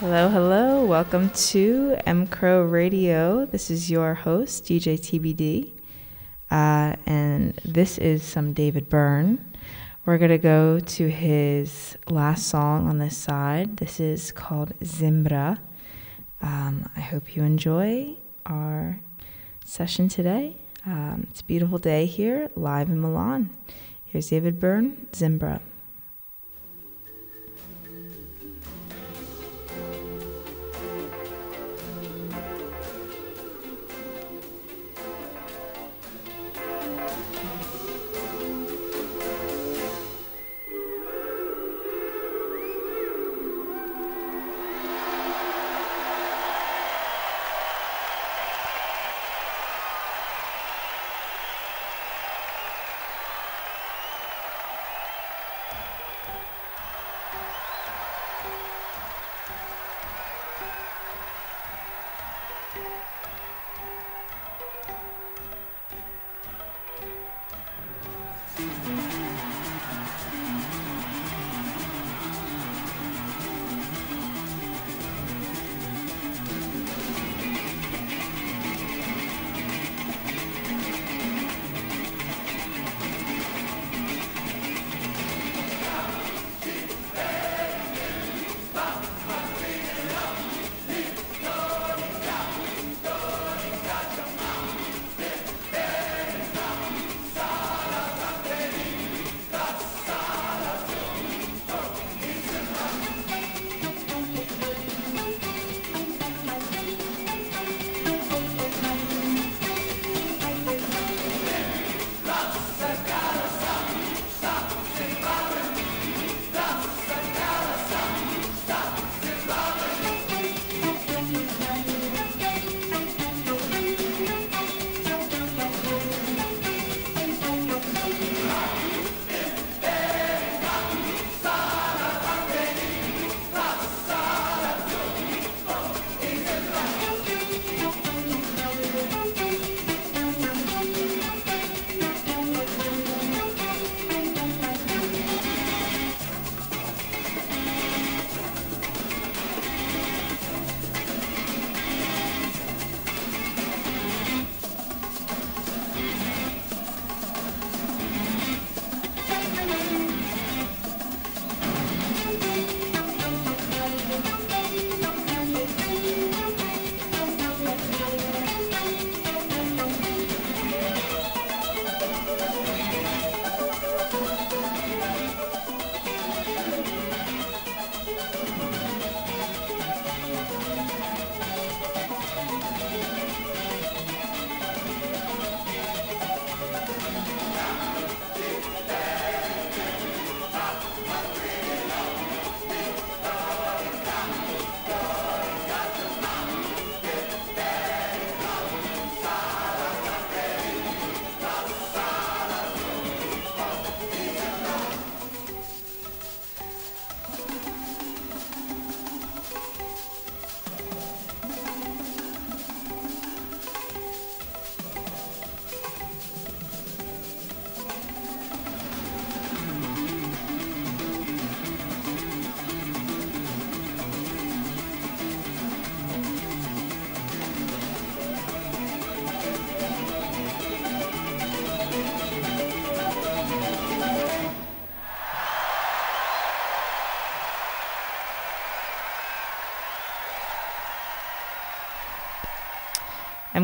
Hello, hello. Welcome to M Crow Radio. This is your host, DJ TBD. Uh, and this is some David Byrne. We're going to go to his last song on this side. This is called Zimbra. Um, I hope you enjoy our session today. Um, it's a beautiful day here, live in Milan. Here's David Byrne, Zimbra.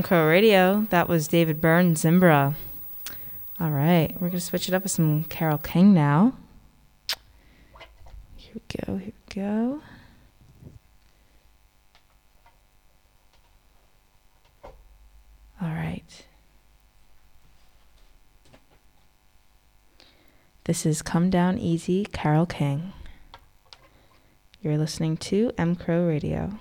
M Crow Radio. That was David Byrne, Zimbra. All right, we're going to switch it up with some Carole King now. Here we go, here we go. All right. This is Come Down Easy, Carole King. You're listening to M Crow Radio.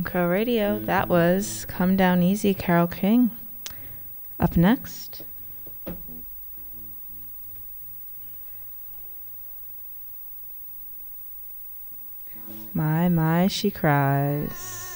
M Crow Radio. That was Come Down Easy, Carole King. Up next. My, my, she cries.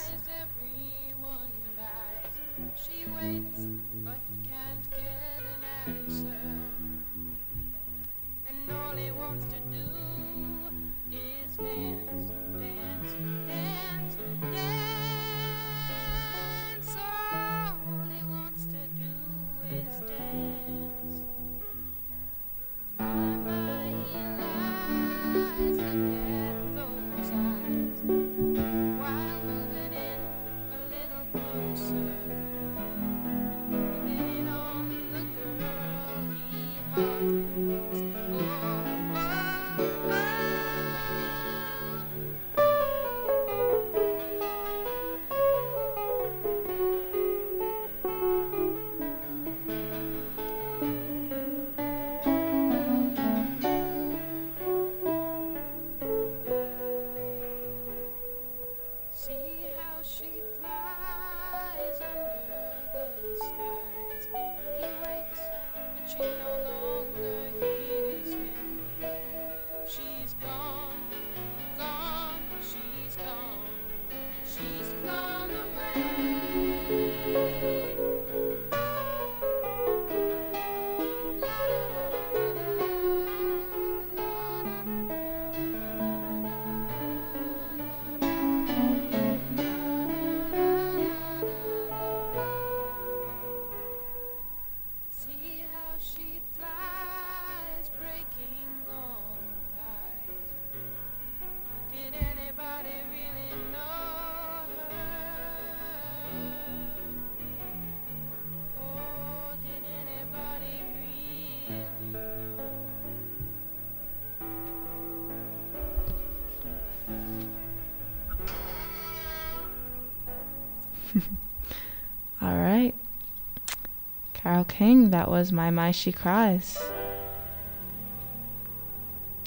That was My My She Cries.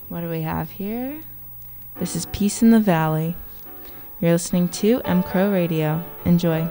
What do we have here? This is Peace in the Valley. You're listening to M Crow Radio. Enjoy.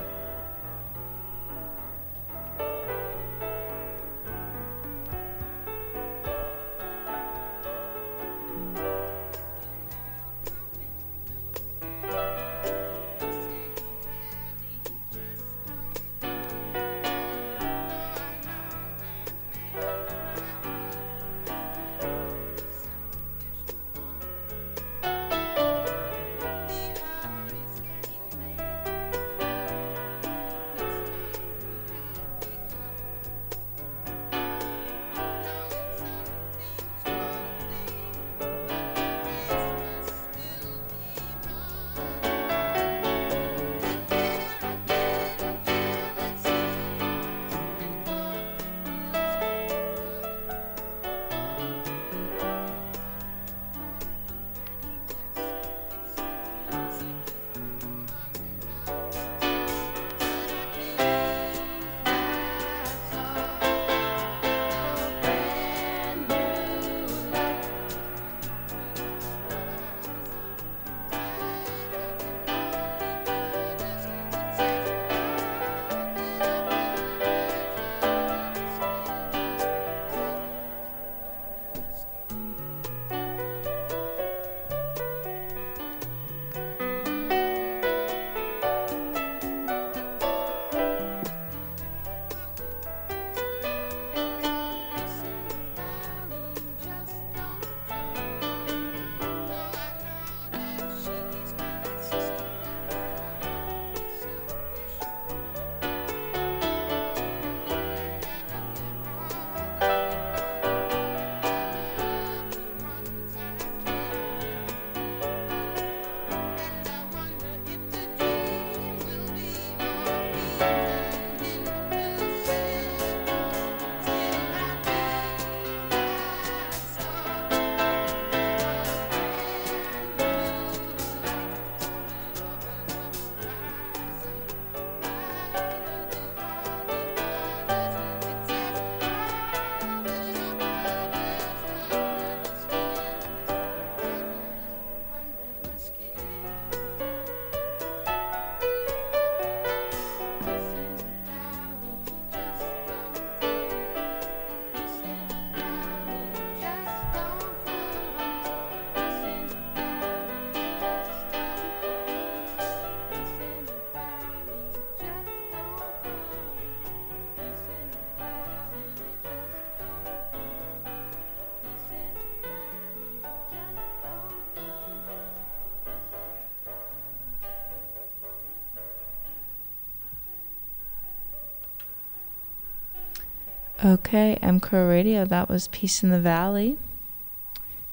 Okay, M Crow Radio, that was Peace in the Valley.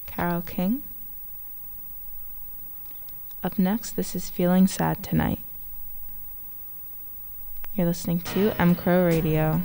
Carole King. Up next, this is Feeling Sad Tonight. You're listening to M Crow Radio.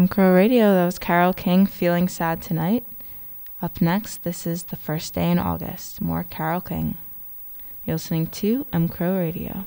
M Crow Radio, that was Carole King, Feeling Sad Tonight. Up next, this is The First Day in August, more Carole King. You're listening to M Crow Radio.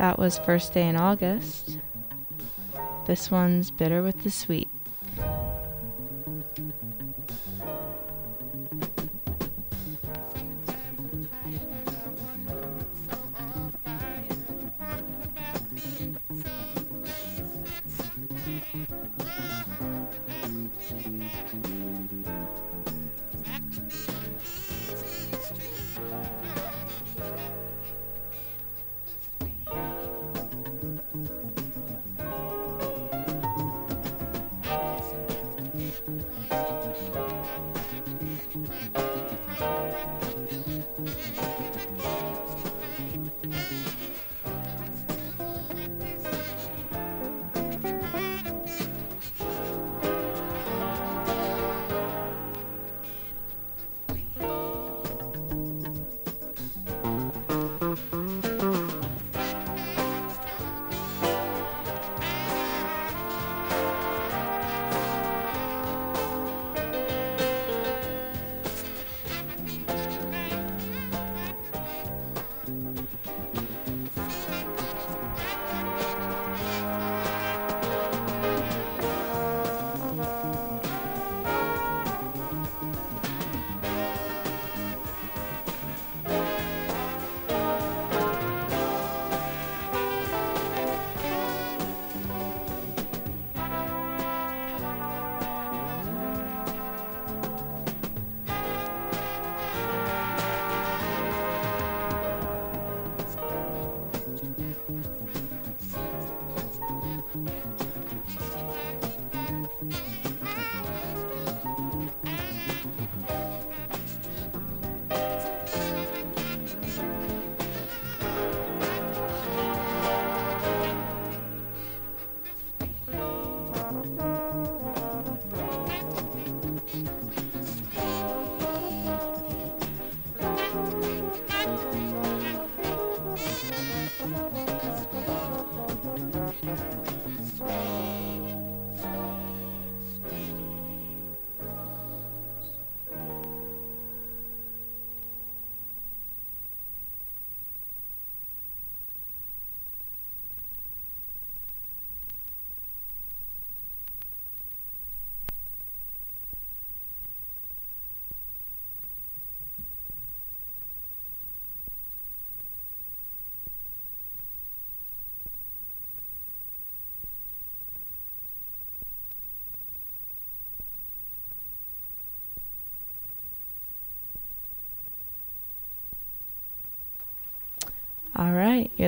That was First Day in August. This one's Bitter with the Sweet.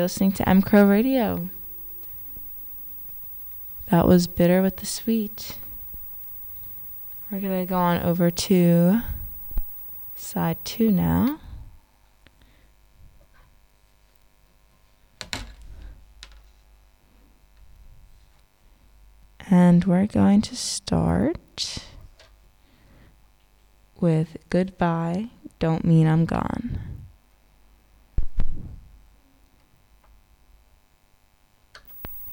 Listening to M Crow Radio. That was Bitter with the Sweet. We're going to go on over to side two now. And we're going to start with Goodbye, Don't Mean I'm Gone.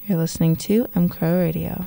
You're listening to M Crow Radio.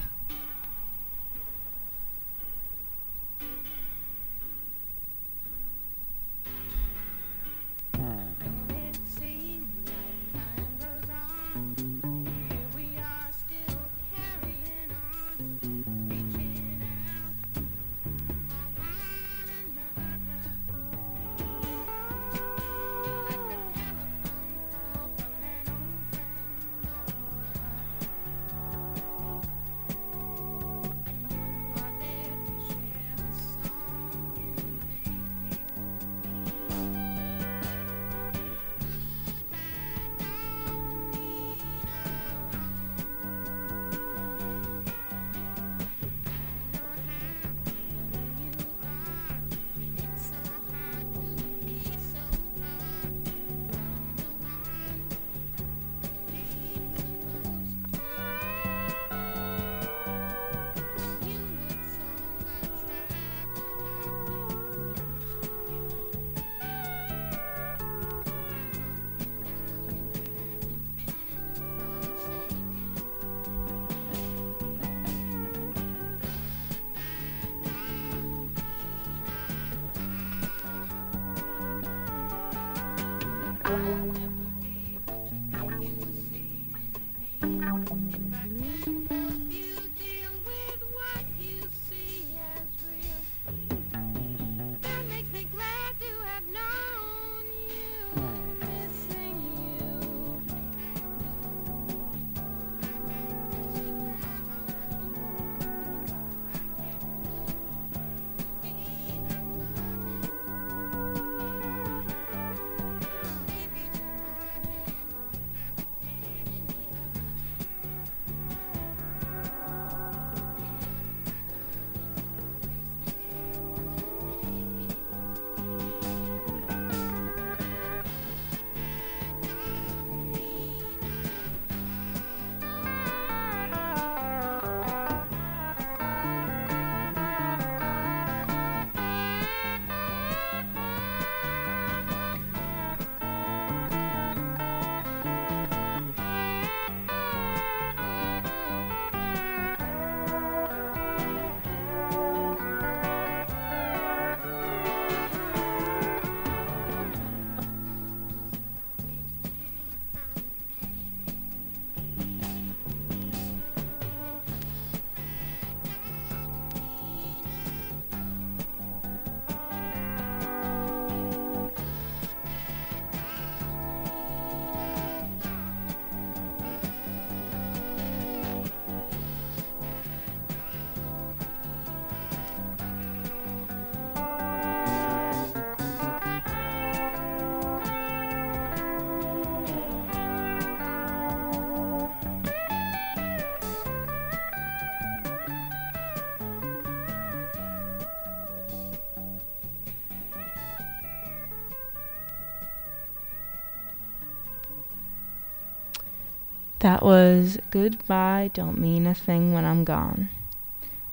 That was Goodbye Don't Mean a Thing When I'm Gone.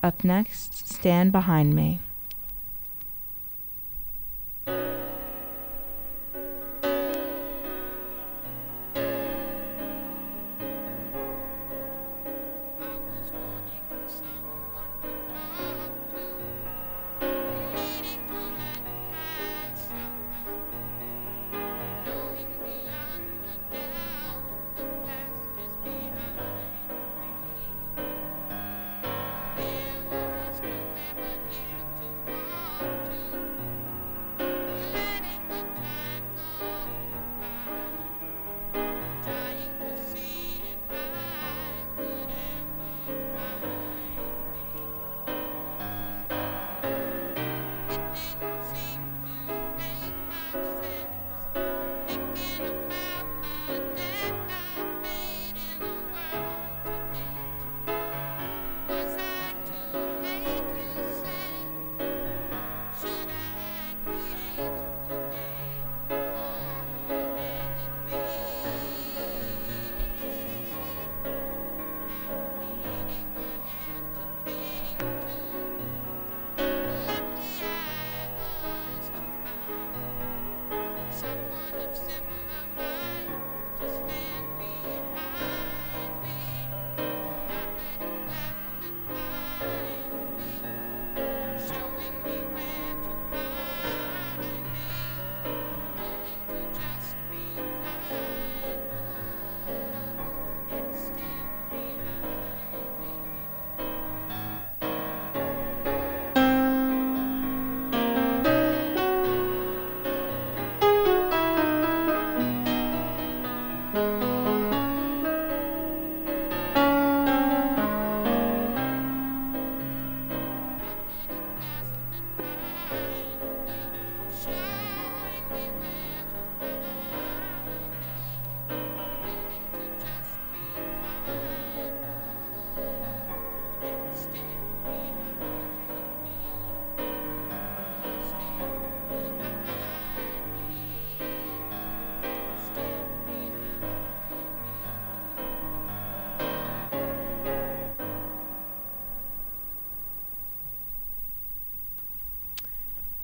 Up next, Stand Behind Me.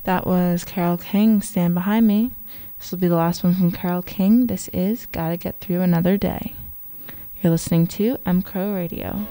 That was Carole King, Stand Behind Me. This will be the last one from Carole King. This is Gotta Get Through Another Day. You're listening to M Crow Radio.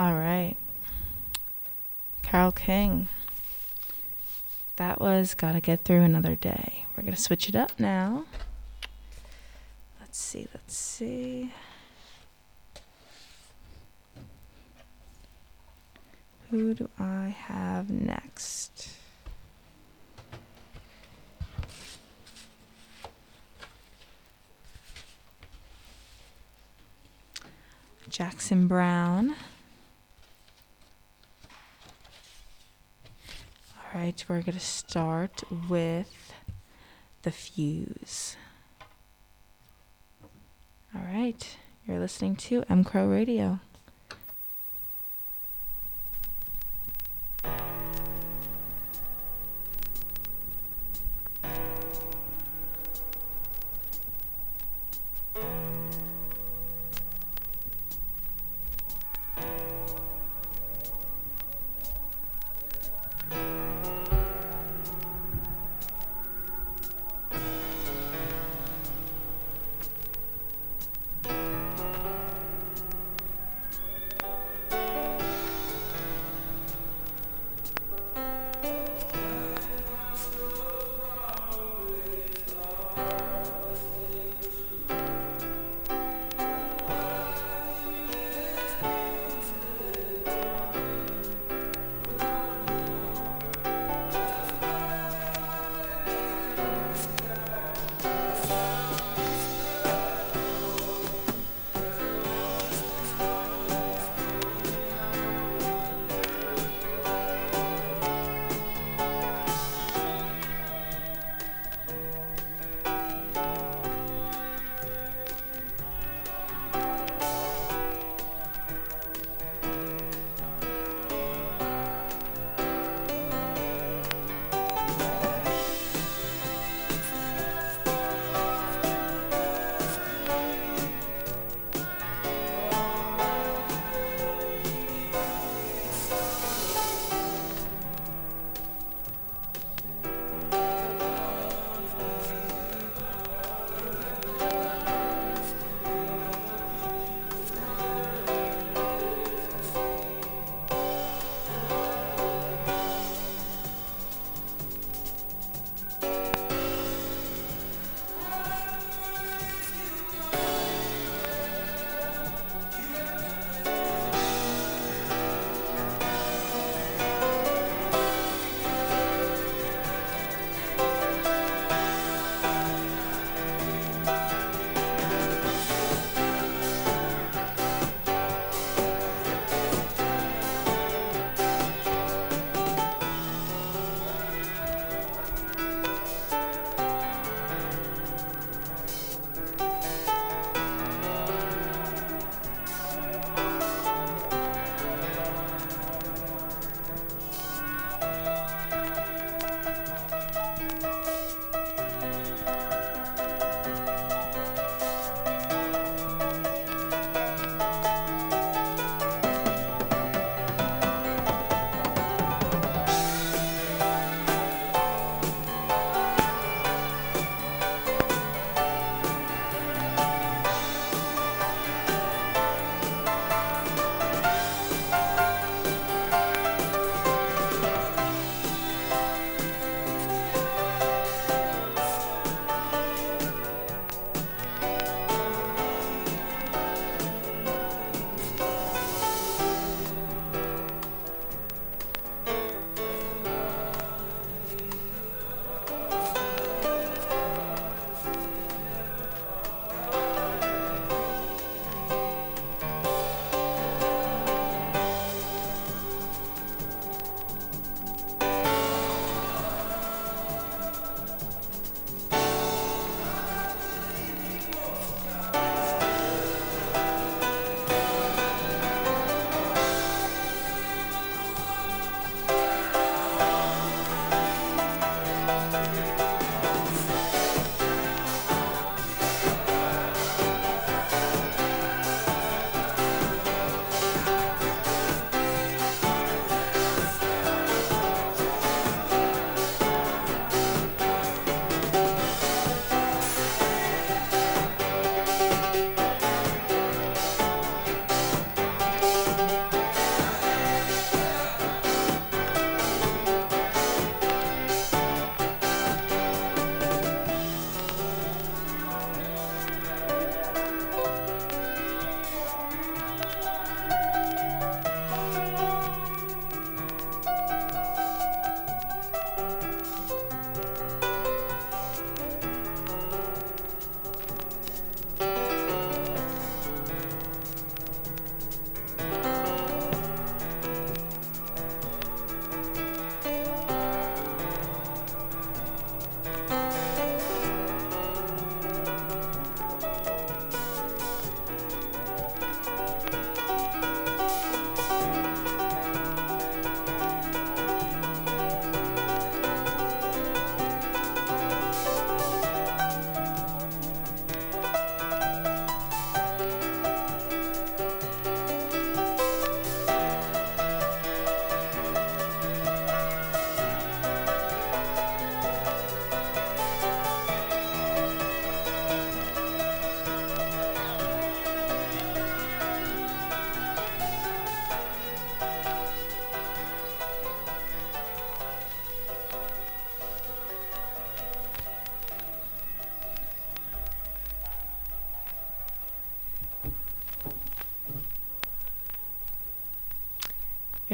All right. Carole King. That was Gotta Get Through Another Day. Going to switch it up now. Let's see, let's see. Who do I have next? Jackson Browne. All right, we're going to start with The Fuse. All right, you're listening to M Crow Radio.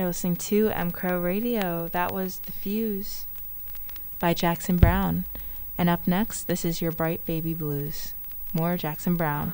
You're listening to M Crow Radio. That was The Fuse by Jackson Browne. And up next, this is Your Bright Baby Blues. More Jackson Browne.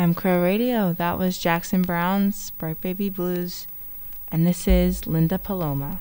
M Crow Radio. That was Jackson Browne's Bright Baby Blues. And this is Linda Paloma.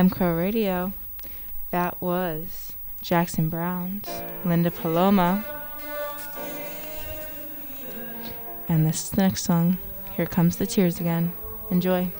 M Crow Radio. That was Jackson Browne's Linda Paloma. And this is the next song, Here Comes the Tears Again. Enjoy.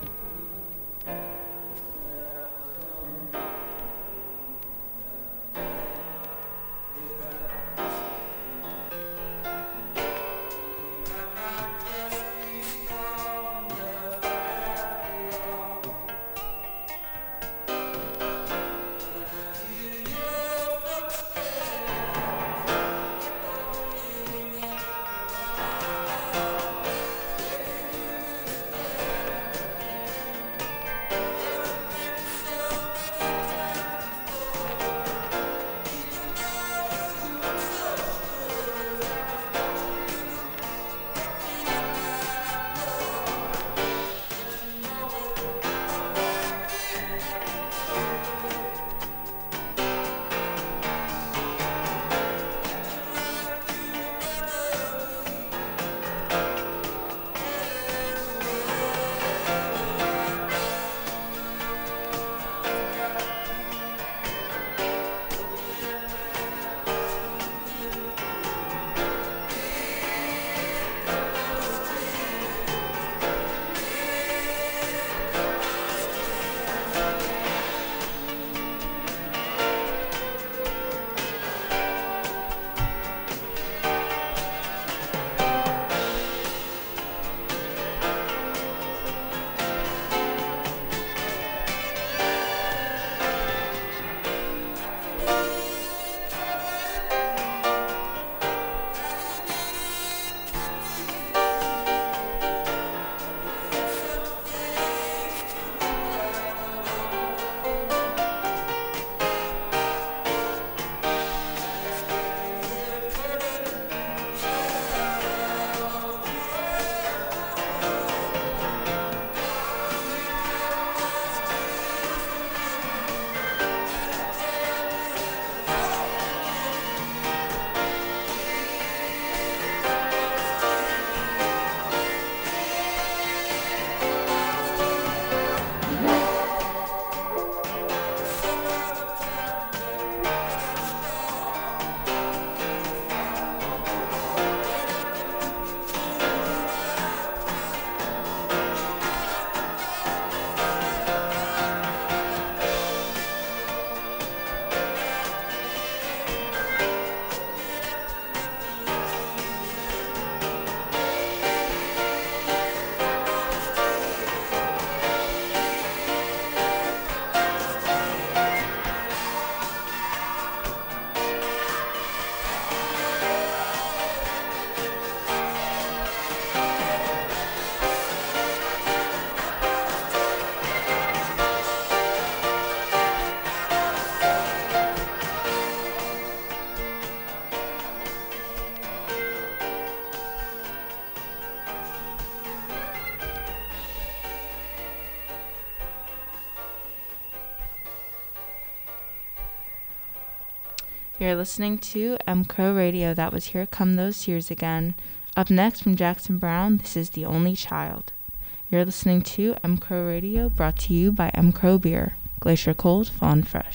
You're listening to M Crow Radio. That was Here Come Those Tears Again. Up next from Jackson Browne, this is The Only Child. You're listening to M Crow Radio, brought to you by M Crow Beer. Glacier Cold, Fawn Fresh.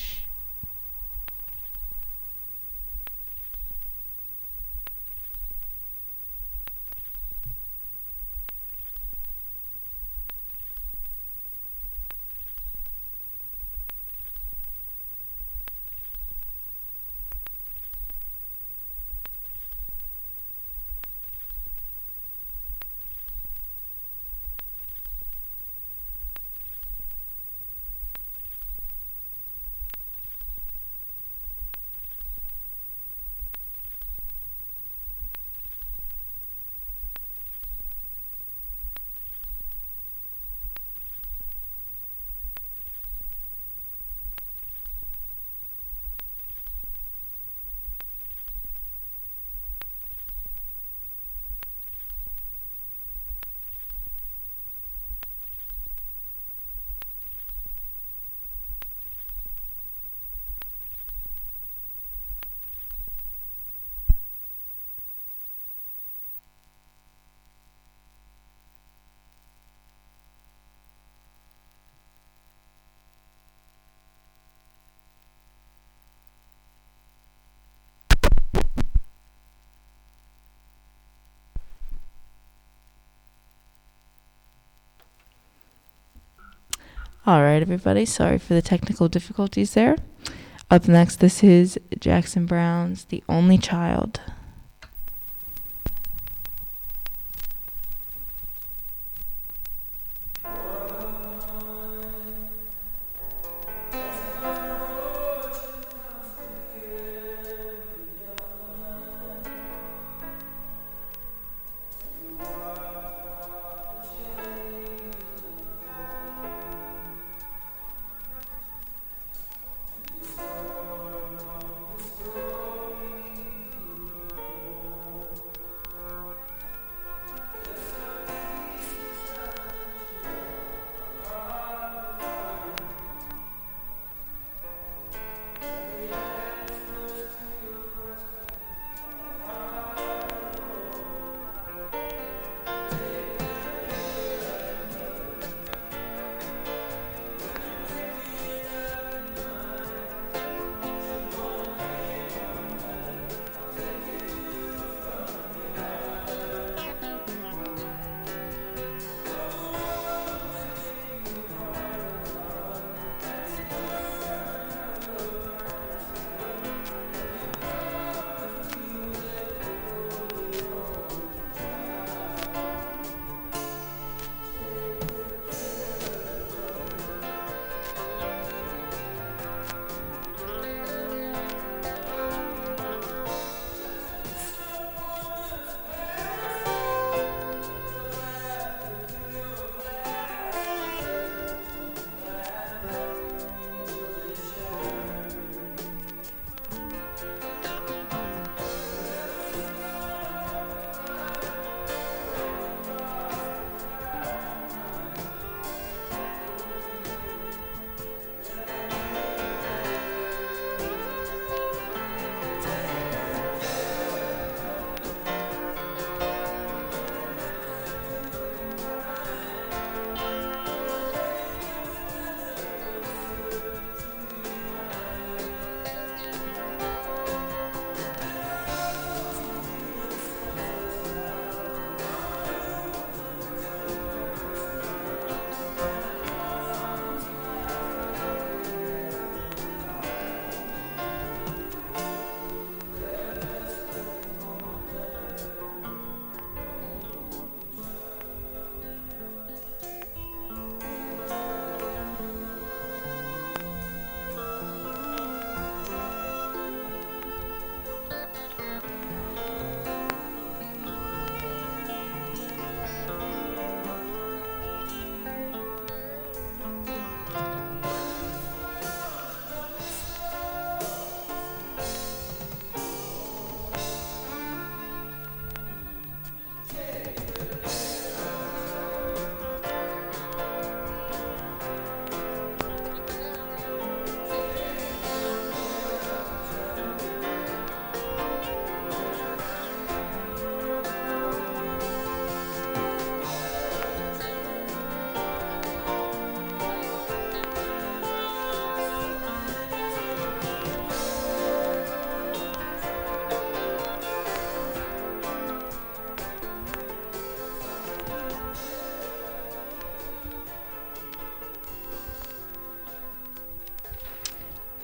All right, everybody. Sorry for the technical difficulties there. Up next, this is Jackson Browne's The Only Child.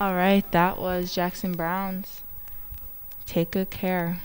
All right, that was Jackson Browne's. Take Good Care.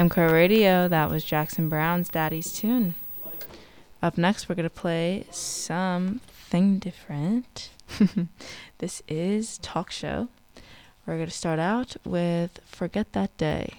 M Crow Radio, that was Jackson Browne's Daddy's Tune. Up next, we're going to play something different. this is Talk Show. We're going to start out with Forget That Day.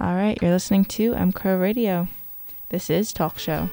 All right, you're listening to M Crow Radio. This is Talk Show.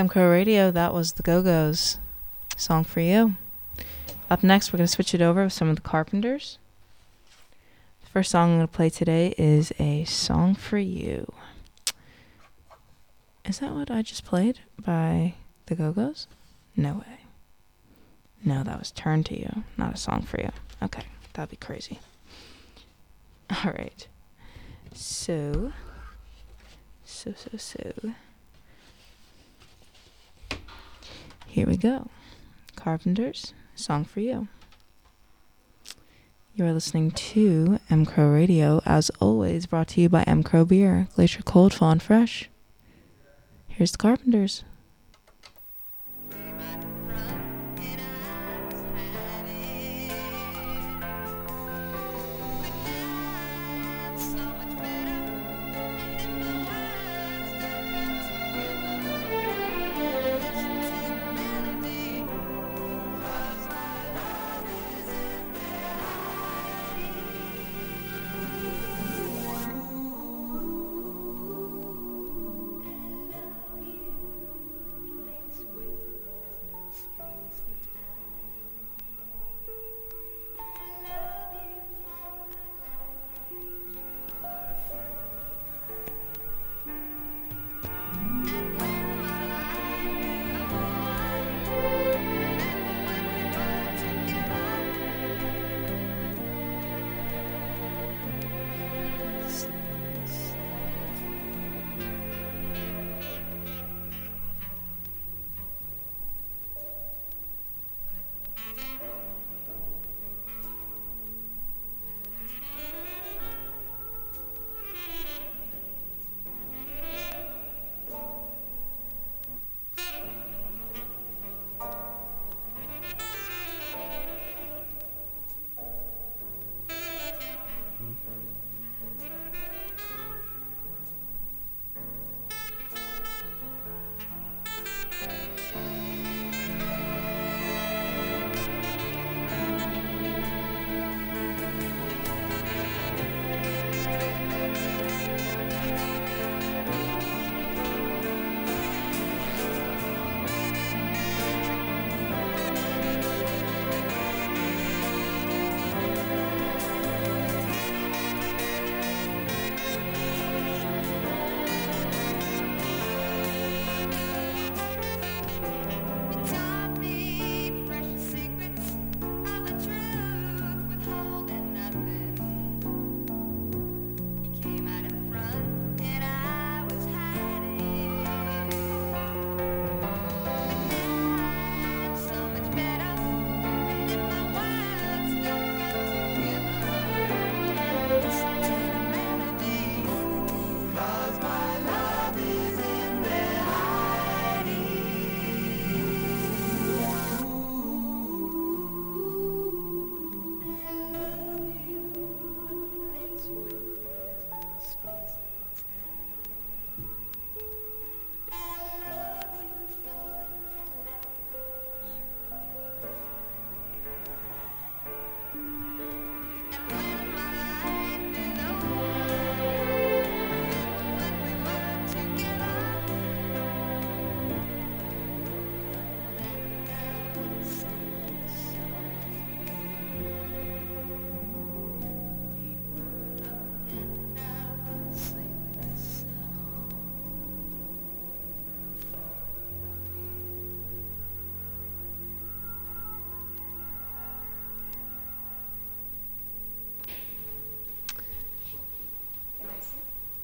M Crow Radio, that was the Go Go's song for you. Up next, we're going to switch it over with some of the Carpenters. The first song I'm going to play today is A Song for You. Is that what I just played by the Go Go's? No way. No, that was Turn to You, not a song for you. Okay, that'd be crazy. All right. So, so, so, so. Here we go. Carpenters, song for you. You are listening to M Crow Radio, as always, brought to you by M Crow Beer, Glacier Cold, Fawn Fresh. Here's the Carpenters.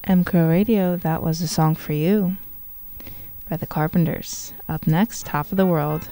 M Crow Radio, that was a song for you by the Carpenters. Up next, Top of the World.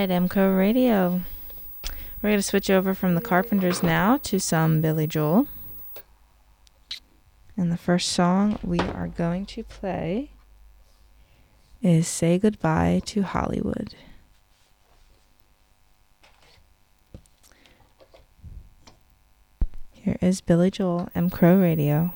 Right, M Crow Radio. We're going to switch over from the Carpenters now to some Billy Joel. And the first song we are going to play is Say Goodbye to Hollywood. Here is Billy Joel, M Crow Radio.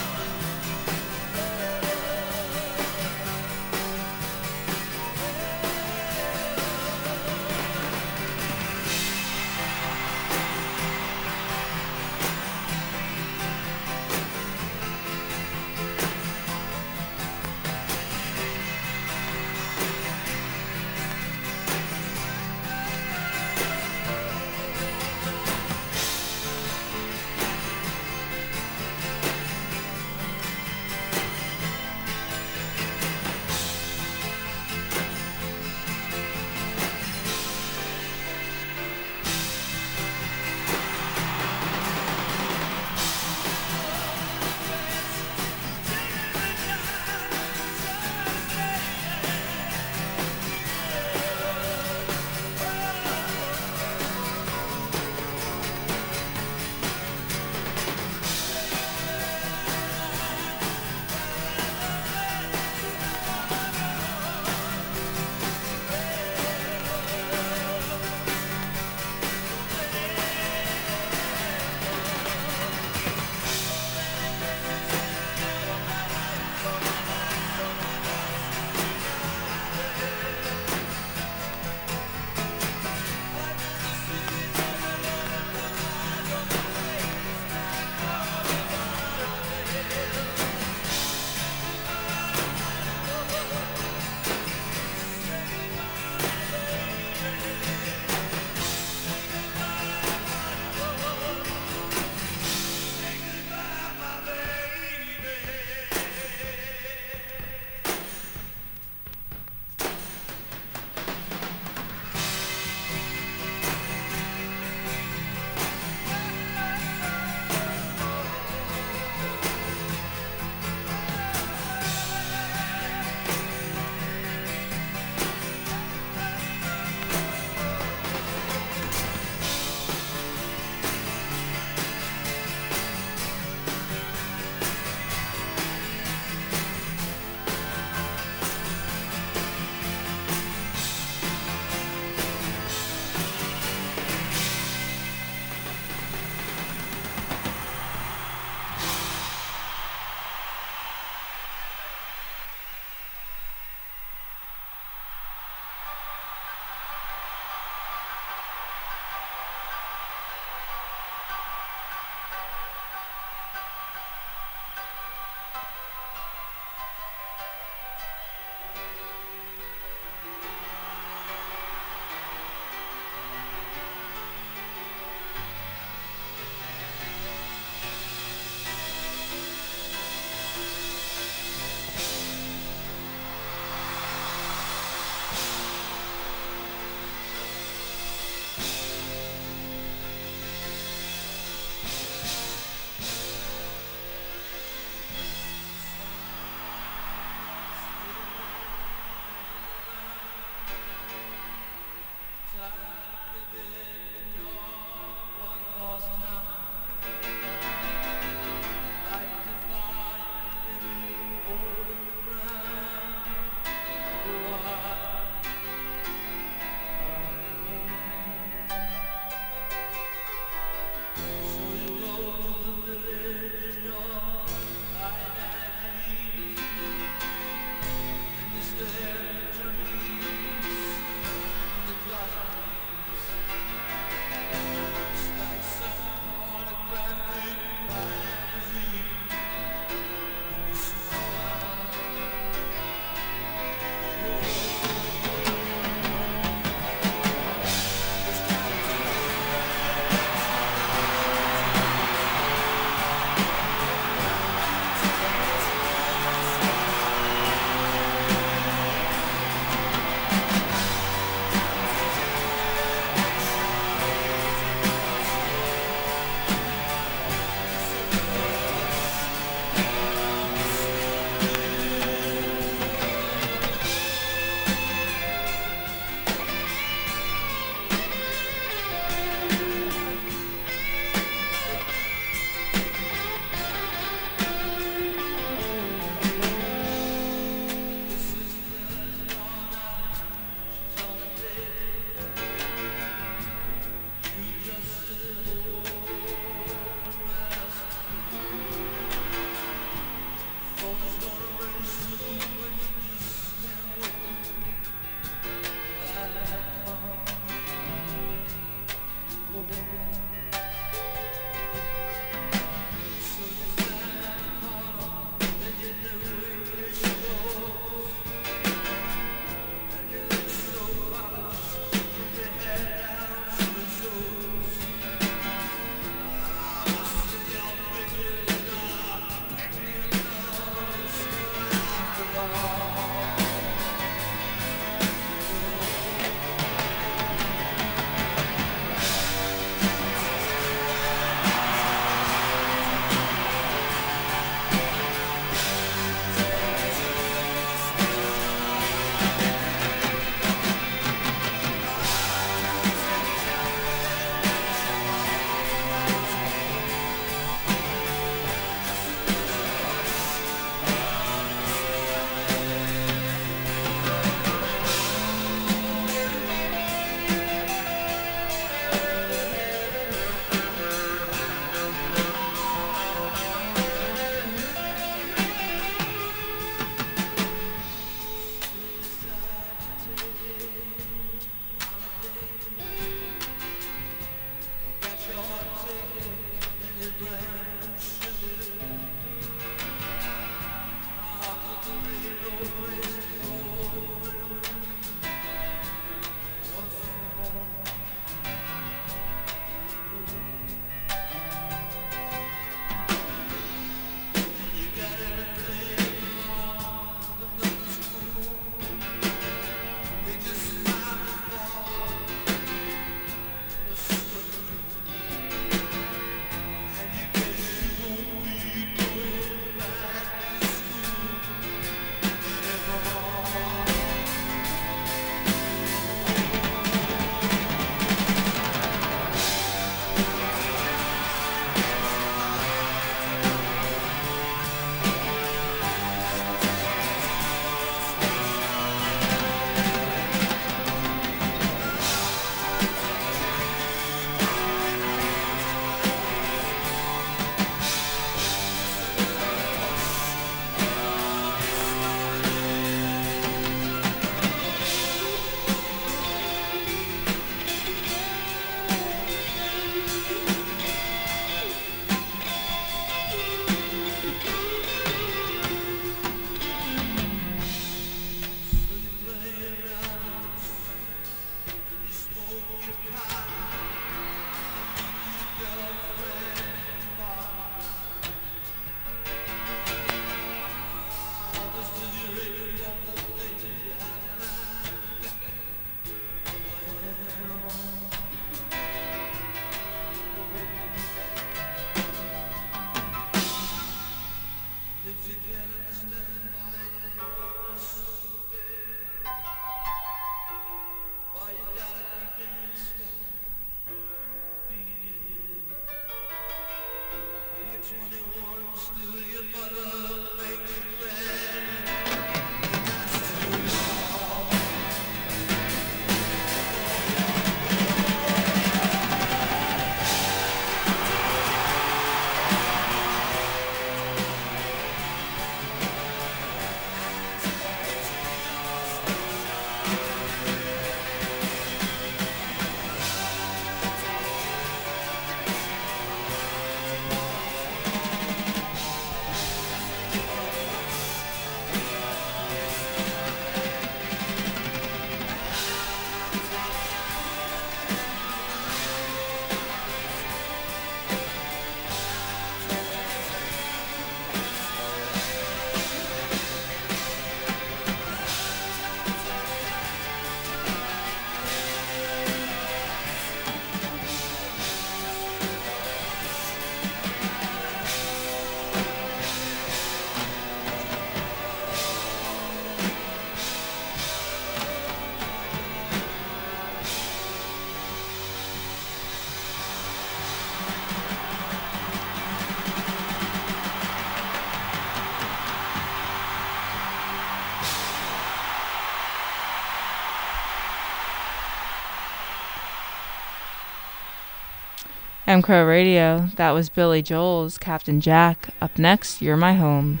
M Crow Radio. That was Billy Joel's Captain Jack. Up next, You're My Home.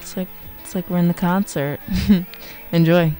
It's like it's like we're in the concert. Enjoy.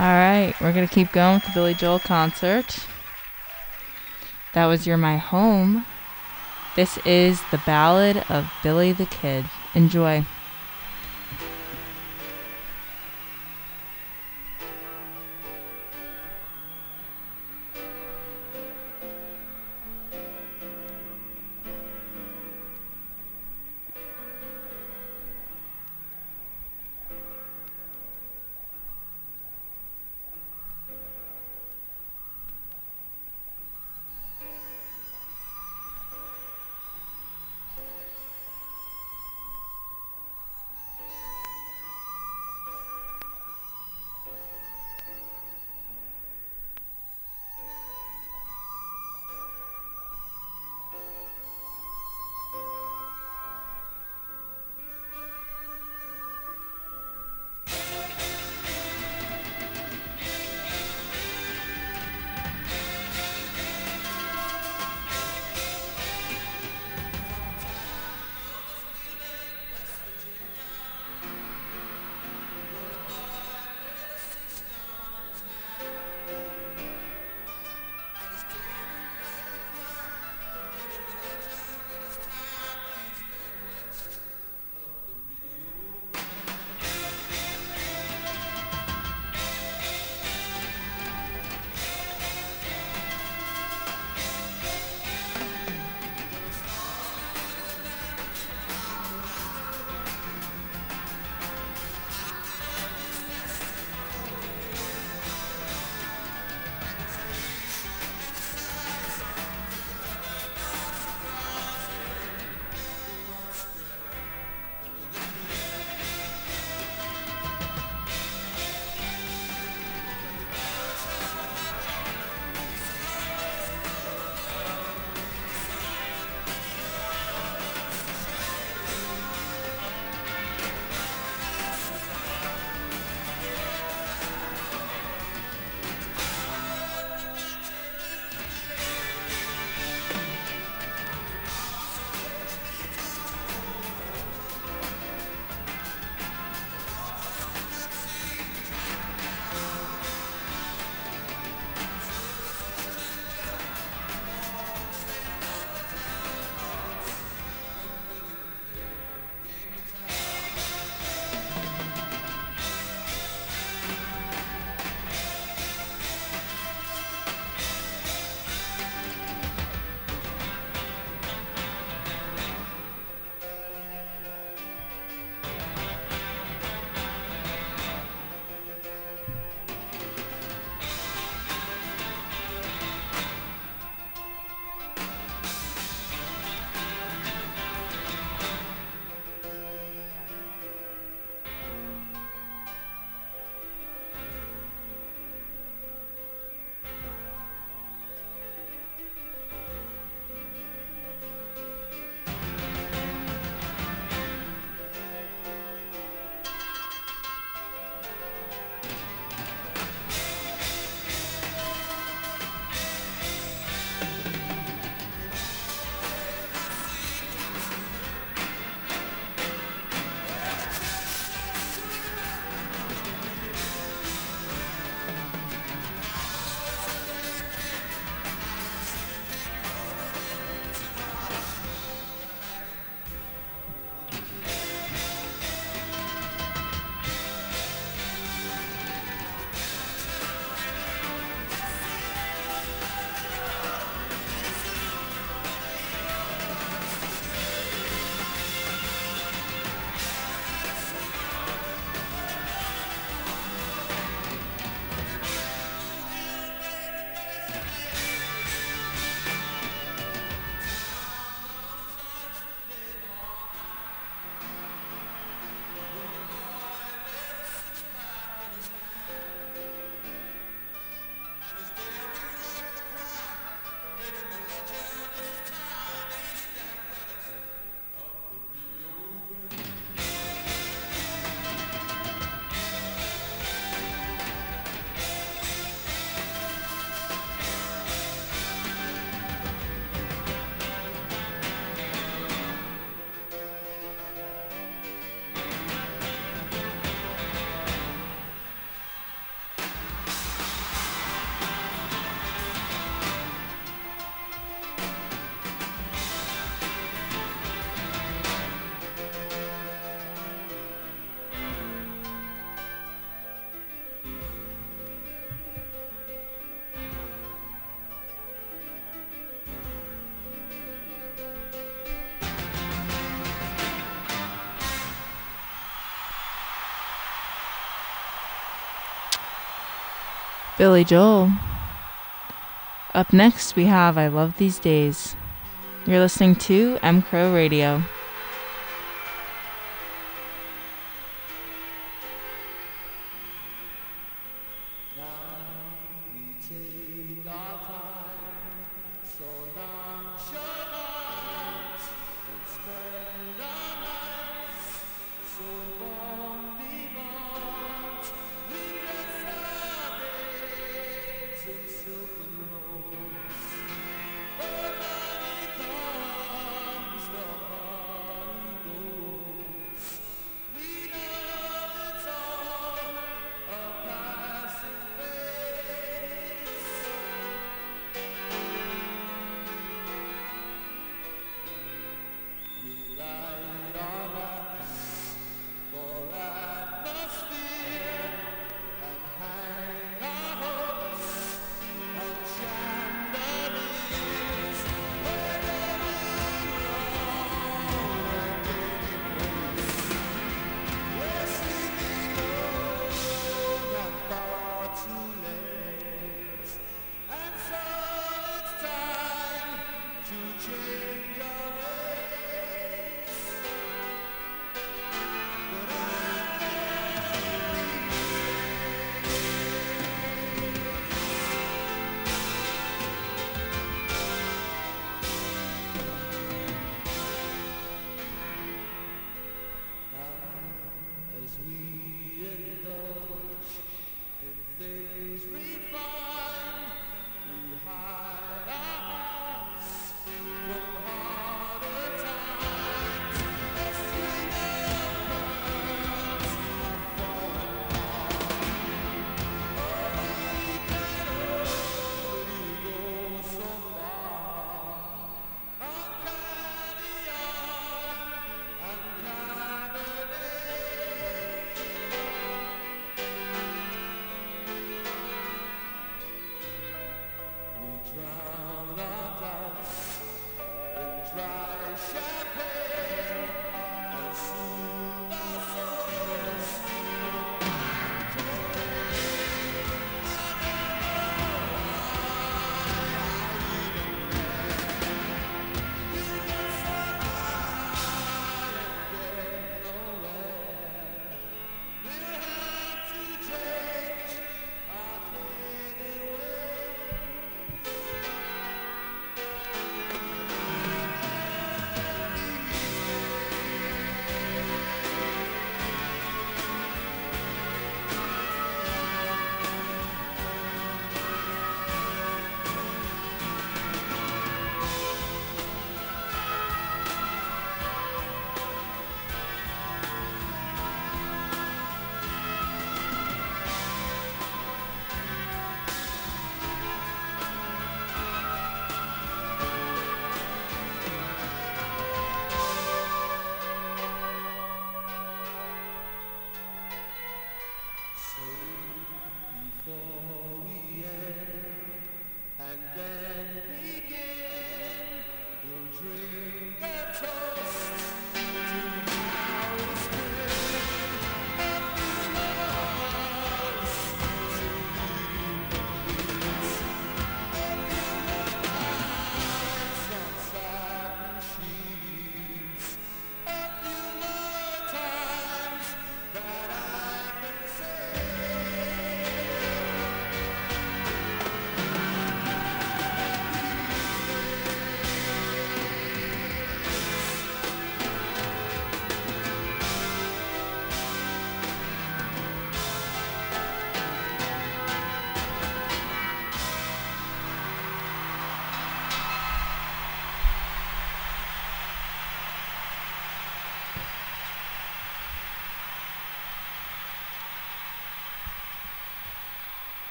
All right, we're going to keep going with the Billy Joel concert. That was You're My Home. This is the Ballad of Billy the Kid. Enjoy. Billy Joel. Up next, we have I Love These Days. You're listening to M Crow Radio.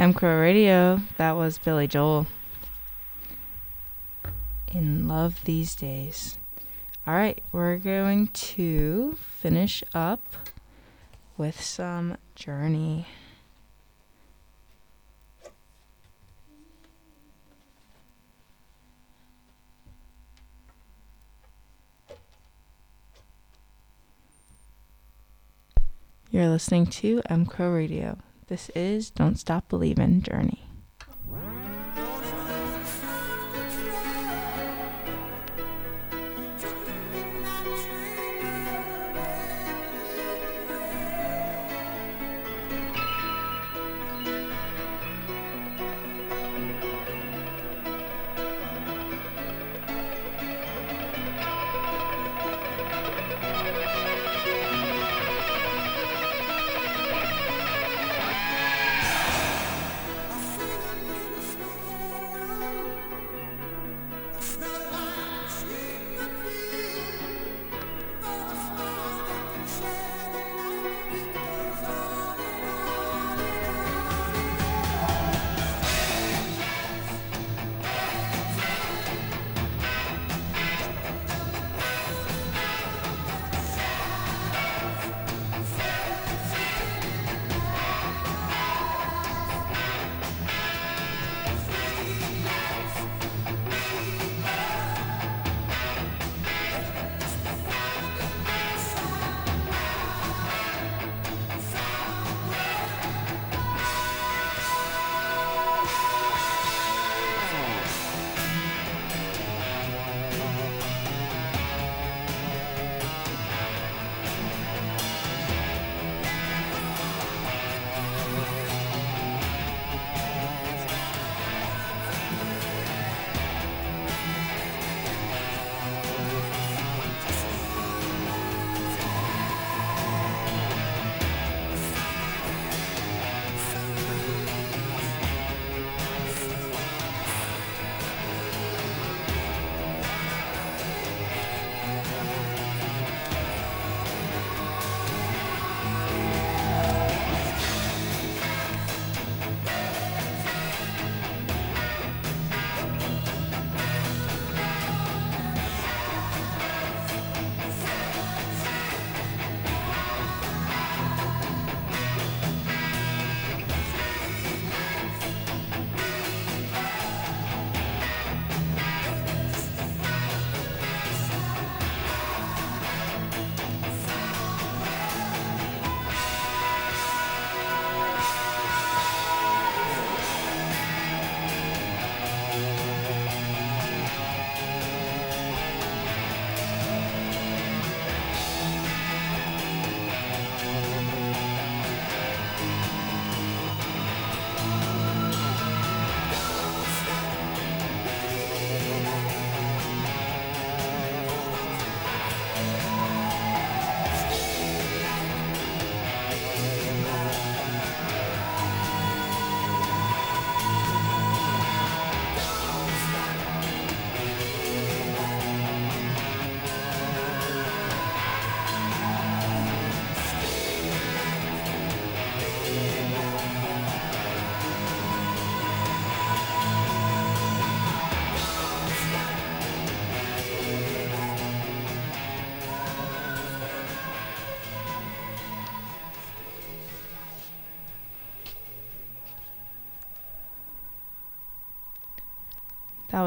M Crow Radio, that was Billy Joel. In Love These Days. All right, we're going to finish up with some Journey. You're listening to M Crow Radio. This is Don't Stop Believing Journey.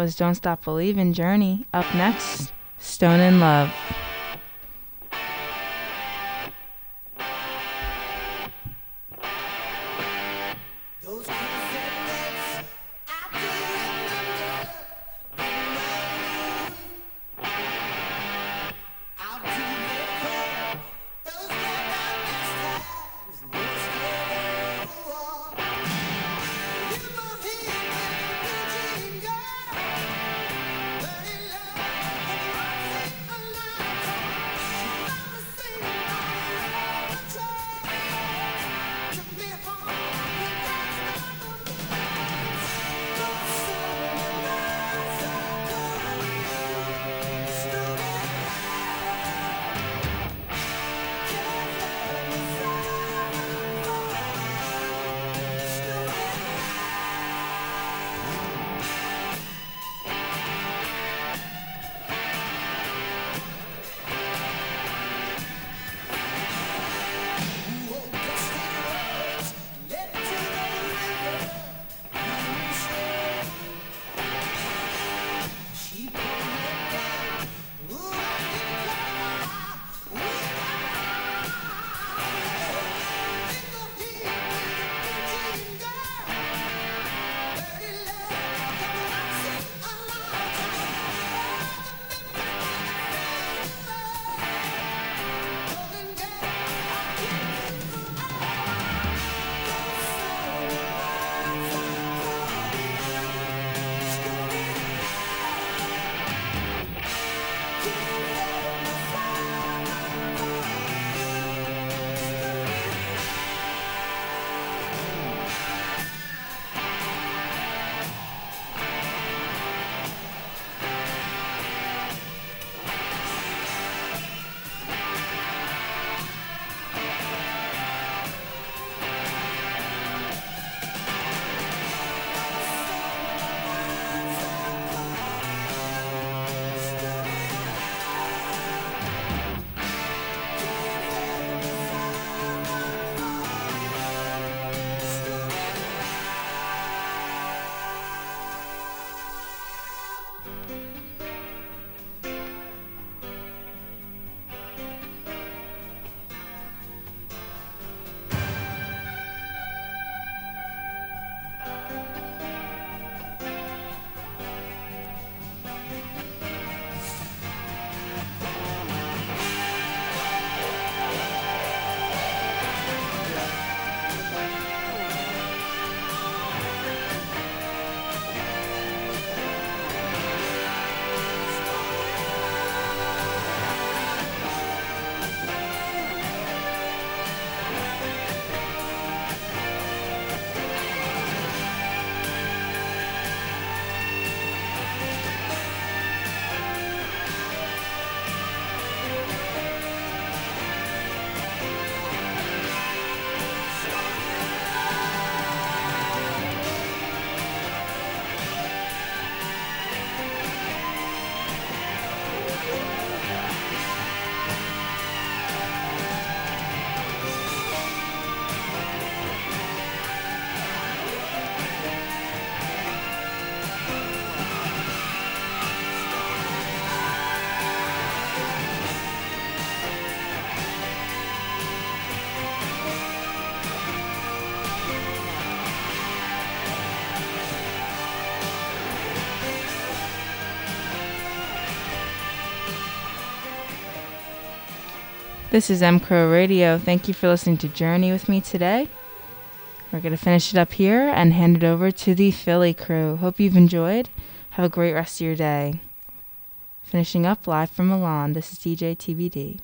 Was Don't Stop Believin' Journey. Up next, Stone in Love. This is M Crow Radio. Thank you for listening to Journey with me today. We're going to finish it up here and hand it over to the Philly crew. Hope you've enjoyed. Have a great rest of your day. Finishing up live from Milan, this is DJ TBD.